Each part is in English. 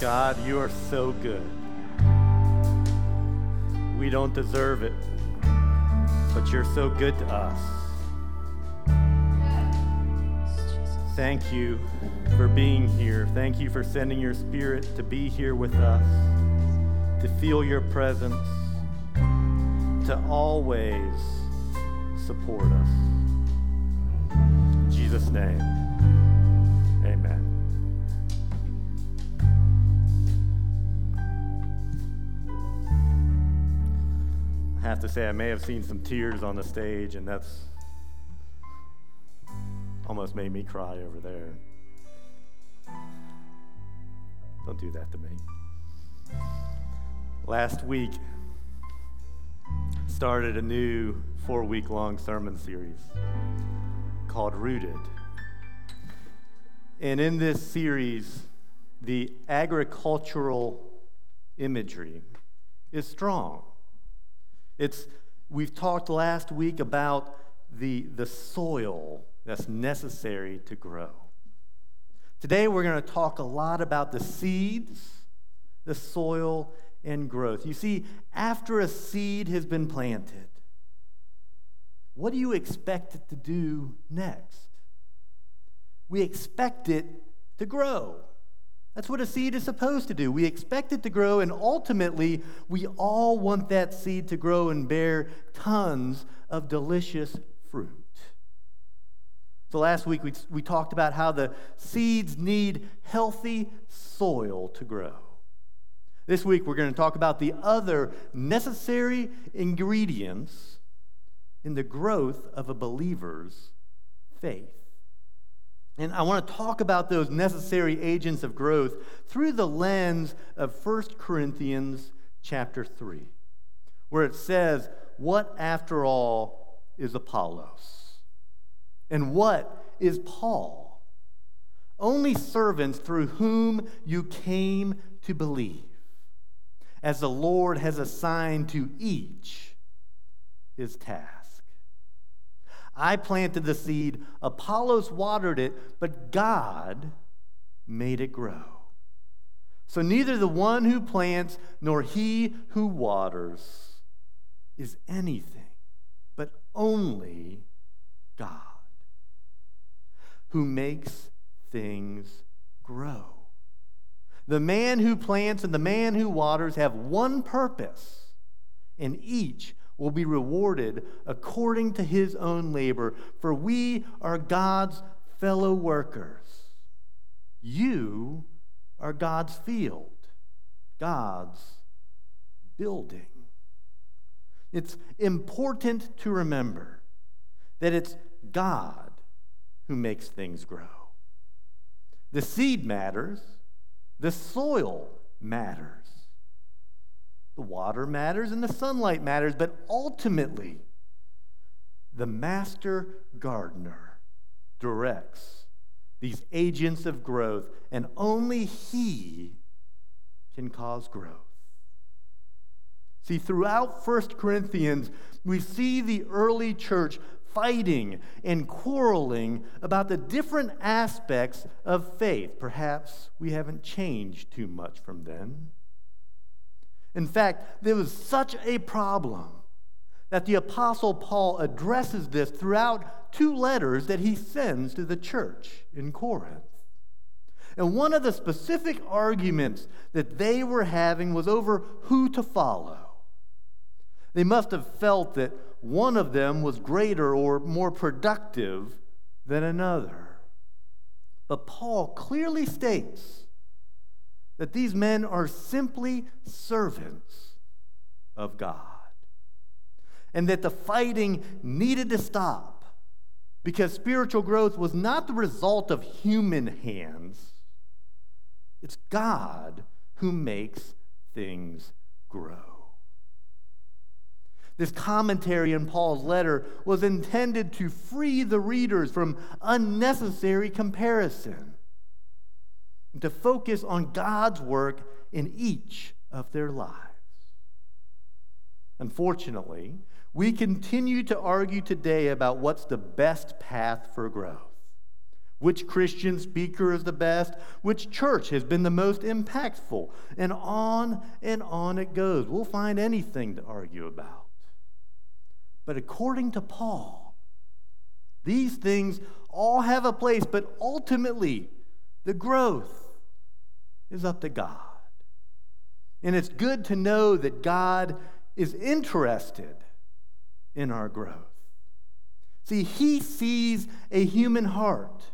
God, you are so good. We don't deserve it, but you're so good to us. Thank you for being here. Thank you for sending your spirit to be here with us, to feel your presence, to always support us. In Jesus' name, have to say, I may have seen some tears on the stage, and that's almost made me cry over there. Don't do that to me. Last week, started a new four week long sermon series called Rooted. And in this series, the agricultural imagery is strong. It's, we've talked last week about the, the soil that's necessary to grow. Today, we're going to talk a lot about the seeds, the soil, and growth. You see, after a seed has been planted, what do you expect it to do next? We expect it to grow. That's what a seed is supposed to do. We expect it to grow, and ultimately, we all want that seed to grow and bear tons of delicious fruit. So last week we, we talked about how the seeds need healthy soil to grow. This week we're going to talk about the other necessary ingredients in the growth of a believer's faith. And I want to talk about those necessary agents of growth through the lens of 1 Corinthians chapter 3, where it says, What after all is Apollos? And what is Paul? Only servants through whom you came to believe, as the Lord has assigned to each his task. I planted the seed, Apollos watered it, but God made it grow. So neither the one who plants nor he who waters is anything, but only God who makes things grow. The man who plants and the man who waters have one purpose, and each will be rewarded according to his own labor, for we are God's fellow workers. You are God's field, God's building. It's important to remember that it's God who makes things grow. The seed matters, the soil matters, water matters, and the sunlight matters, but ultimately, the master gardener directs these agents of growth, and only he can cause growth. See, throughout 1 Corinthians, we see the early church fighting and quarreling about the different aspects of faith. Perhaps we haven't changed too much from then. In fact, there was such a problem that the Apostle Paul addresses this throughout two letters that he sends to the church in Corinth. And one of the specific arguments that they were having was over who to follow. They must have felt that one of them was greater or more productive than another. But Paul clearly states that these men are simply servants of God. And that the fighting needed to stop because spiritual growth was not the result of human hands, it's God who makes things grow. This commentary in Paul's letter was intended to free the readers from unnecessary comparison and to focus on God's work in each of their lives. Unfortunately, we continue to argue today about what's the best path for growth. which Christian speaker is the best, which church has been the most impactful, and on and on it goes. We'll find anything to argue about. But according to Paul, these things all have a place, but ultimately, the growth is up to God. And it's good to know that God is interested in our growth. See, He sees a human heart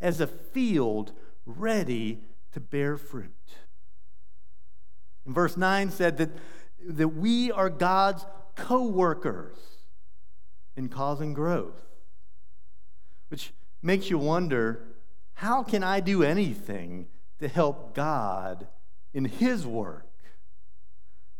as a field ready to bear fruit. And verse 9 said that, that we are God's co workers in causing growth, which makes you wonder how can I do anything to help God in His work?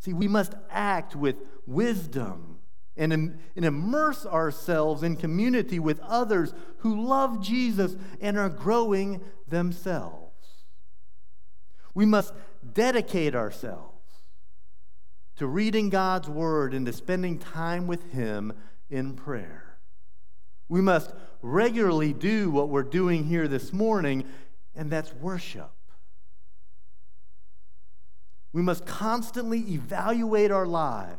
See, we must act with wisdom and, and immerse ourselves in community with others who love Jesus and are growing themselves. We must dedicate ourselves to reading God's Word and to spending time with Him in prayer. We must regularly do what we're doing here this morning, and that's worship. We must constantly evaluate our lives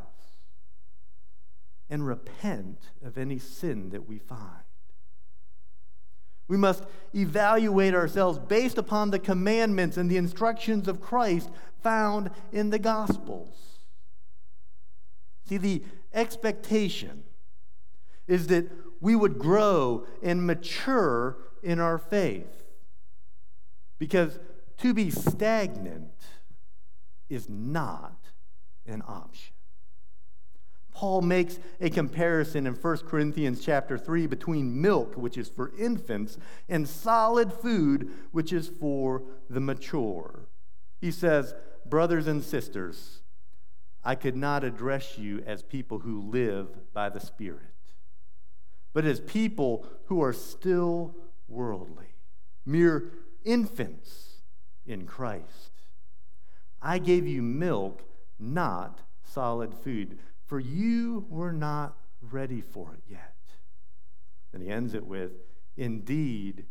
and repent of any sin that we find. We must evaluate ourselves based upon the commandments and the instructions of Christ found in the Gospels. See, the expectation is that we would grow and mature in our faith. Because to be stagnant is not an option. Paul makes a comparison in 1 Corinthians chapter 3 between milk, which is for infants, and solid food, which is for the mature. He says, Brothers and sisters, I could not address you as people who live by the Spirit, but as people who are still worldly, mere infants in Christ. I gave you milk, not solid food for you were not ready for it yet. Then he ends it with, Indeed,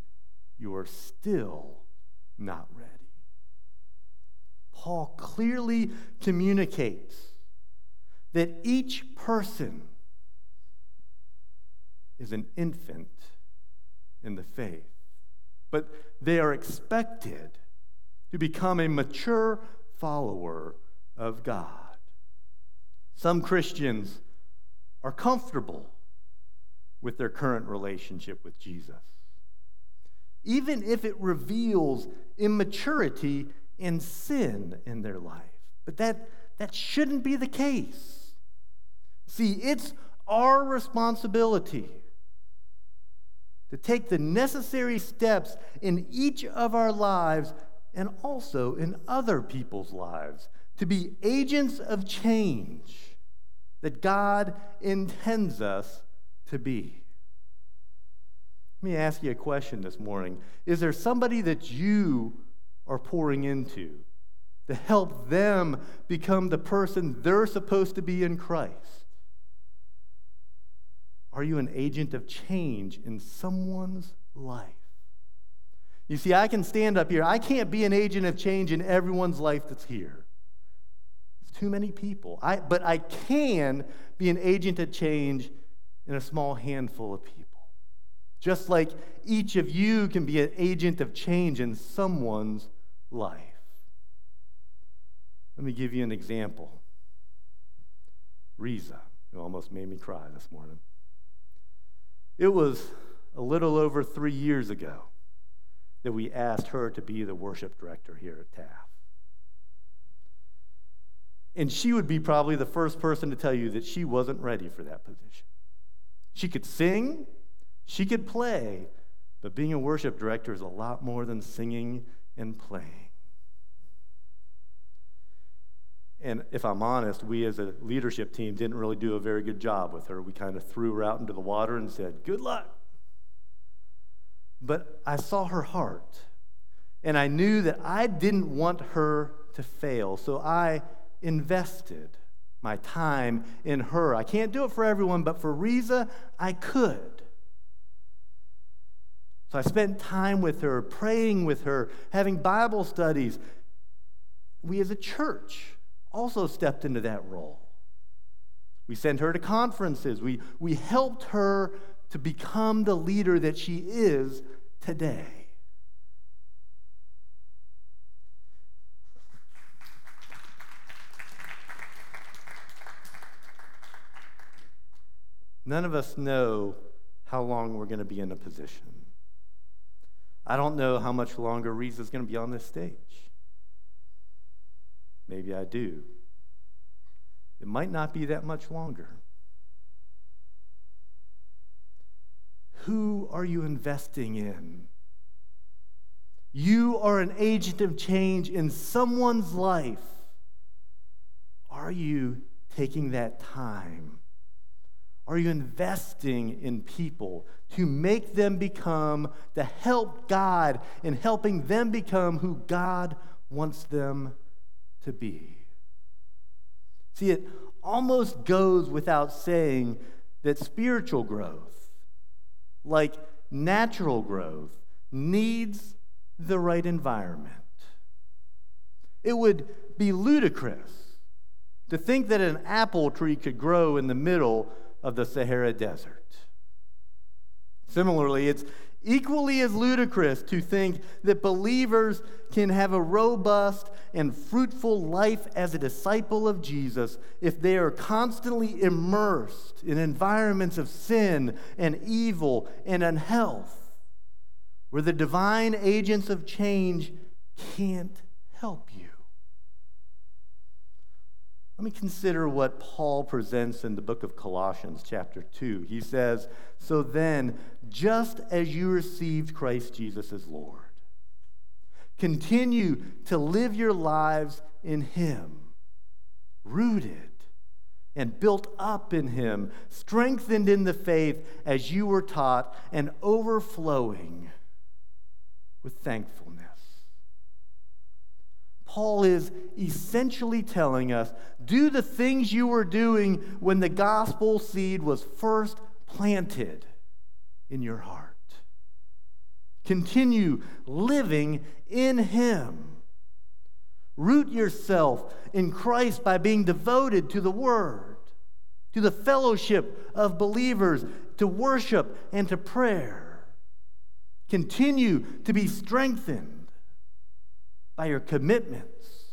you are still not ready. Paul clearly communicates that each person is an infant in the faith, but they are expected to become a mature follower of God. Some Christians are comfortable with their current relationship with Jesus, even if it reveals immaturity and sin in their life. But that, that shouldn't be the case. See, it's our responsibility to take the necessary steps in each of our lives and also in other people's lives to be agents of change that God intends us to be. Let me ask you a question this morning. Is there somebody that you are pouring into to help them become the person they're supposed to be in Christ? Are you an agent of change in someone's life? You see, I can stand up here. I can't be an agent of change in everyone's life that's here It's too many people. I, but I can be an agent of change in a small handful of people. Just like each of you can be an agent of change in someone's life. Let me give you an example. Riza, who almost made me cry this morning. It was a little over three years ago that we asked her to be the worship director here at Taft. And she would be probably the first person to tell you that she wasn't ready for that position. She could sing, she could play, but being a worship director is a lot more than singing and playing. And if I'm honest, we as a leadership team didn't really do a very good job with her. We kind of threw her out into the water and said, Good luck. But I saw her heart, and I knew that I didn't want her to fail. So I invested my time in her. I can't do it for everyone, but for Riza, I could. So I spent time with her, praying with her, having Bible studies. We as a church also stepped into that role. We sent her to conferences. We, we helped her to become the leader that she is today. None of us know how long we're going to be in a position. I don't know how much longer Riza is going to be on this stage. Maybe I do. It might not be that much longer. Who are you investing in? You are an agent of change in someone's life. Are you taking that time? Are you investing in people to make them become, to help God in helping them become who God wants them to be? See, it almost goes without saying that spiritual growth, like natural growth, needs the right environment. It would be ludicrous to think that an apple tree could grow in the middle of the Sahara Desert. Similarly, it's equally as ludicrous to think that believers can have a robust and fruitful life as a disciple of Jesus if they are constantly immersed in environments of sin and evil and unhealth, where the divine agents of change can't help you. Let me consider what Paul presents in the book of Colossians, chapter 2. He says, So then, just as you received Christ Jesus as Lord, continue to live your lives in Him, rooted and built up in Him, strengthened in the faith as you were taught, and overflowing with thankfulness. Paul is essentially telling us do the things you were doing when the gospel seed was first planted in your heart. Continue living in Him. Root yourself in Christ by being devoted to the Word, to the fellowship of believers, to worship and to prayer. Continue to be strengthened by your commitments,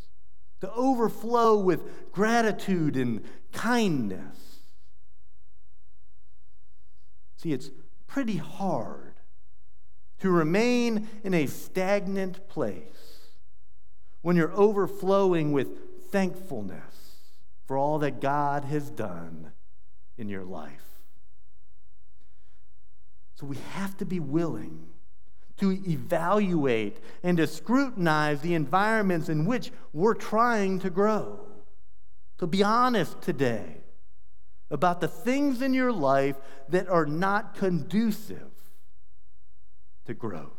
to overflow with gratitude and kindness. See, it's pretty hard to remain in a stagnant place when you're overflowing with thankfulness for all that God has done in your life. So we have to be willing to evaluate and to scrutinize the environments in which we're trying to grow. To be honest today about the things in your life that are not conducive to growth.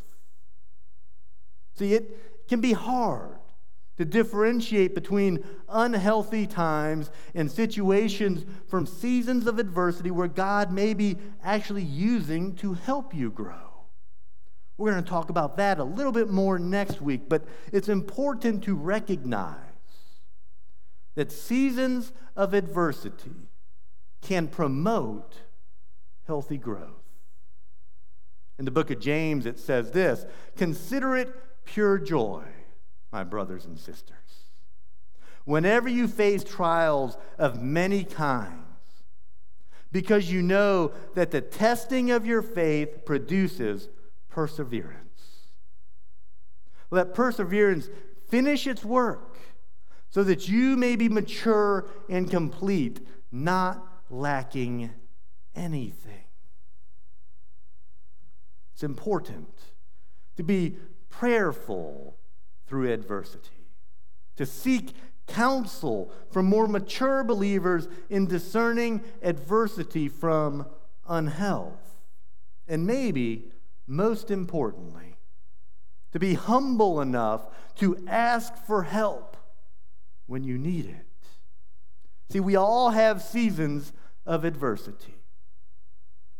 See, it can be hard to differentiate between unhealthy times and situations from seasons of adversity where God may be actually using to help you grow. We're going to talk about that a little bit more next week, but it's important to recognize that seasons of adversity can promote healthy growth. In the book of James, it says this Consider it pure joy, my brothers and sisters, whenever you face trials of many kinds, because you know that the testing of your faith produces perseverance. Let perseverance finish its work so that you may be mature and complete, not lacking anything. It's important to be prayerful through adversity, to seek counsel from more mature believers in discerning adversity from unhealth, and maybe most importantly, to be humble enough to ask for help when you need it. See, we all have seasons of adversity.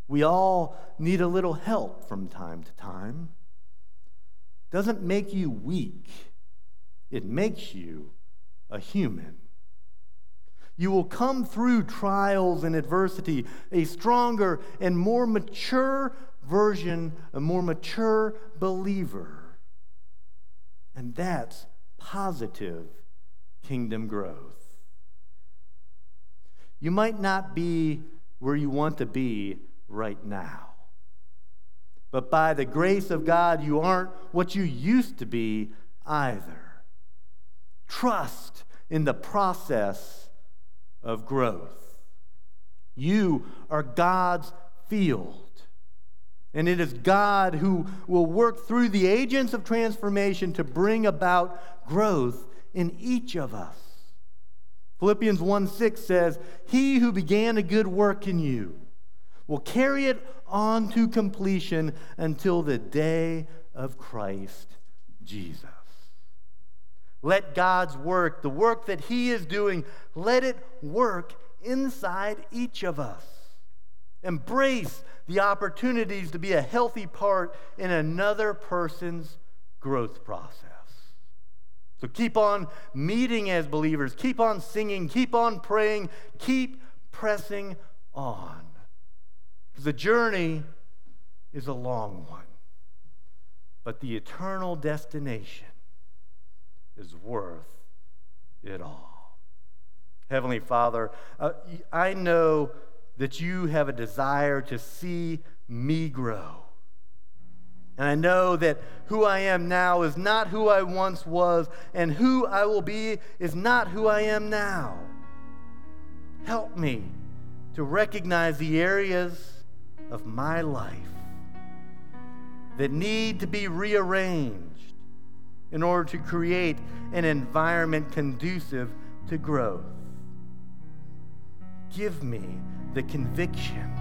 We all need a little help from time to time. Doesn't make you weak, it makes you a human. You will come through trials and adversity a stronger and more mature version, a more mature believer. And that's positive kingdom growth. You might not be where you want to be right now. But by the grace of God, you aren't what you used to be either. Trust in the process of growth. You are God's field. And it is God who will work through the agents of transformation to bring about growth in each of us. Philippians 1 6 says, He who began a good work in you will carry it on to completion until the day of Christ Jesus. Let God's work, the work that He is doing, let it work inside each of us. Embrace the opportunities to be a healthy part in another person's growth process. So keep on meeting as believers, keep on singing, keep on praying, keep pressing on. Because The journey is a long one, but the eternal destination is worth it all. Heavenly Father, uh, I know that you have a desire to see me grow. And I know that who I am now is not who I once was, and who I will be is not who I am now. Help me to recognize the areas of my life that need to be rearranged in order to create an environment conducive to growth. Give me the conviction.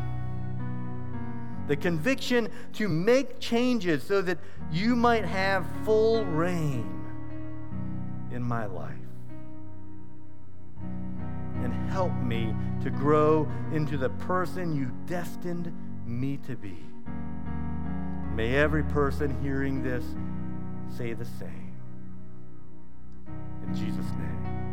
The conviction to make changes so that you might have full reign in my life. And help me to grow into the person you destined me to be. May every person hearing this say the same. In Jesus' name.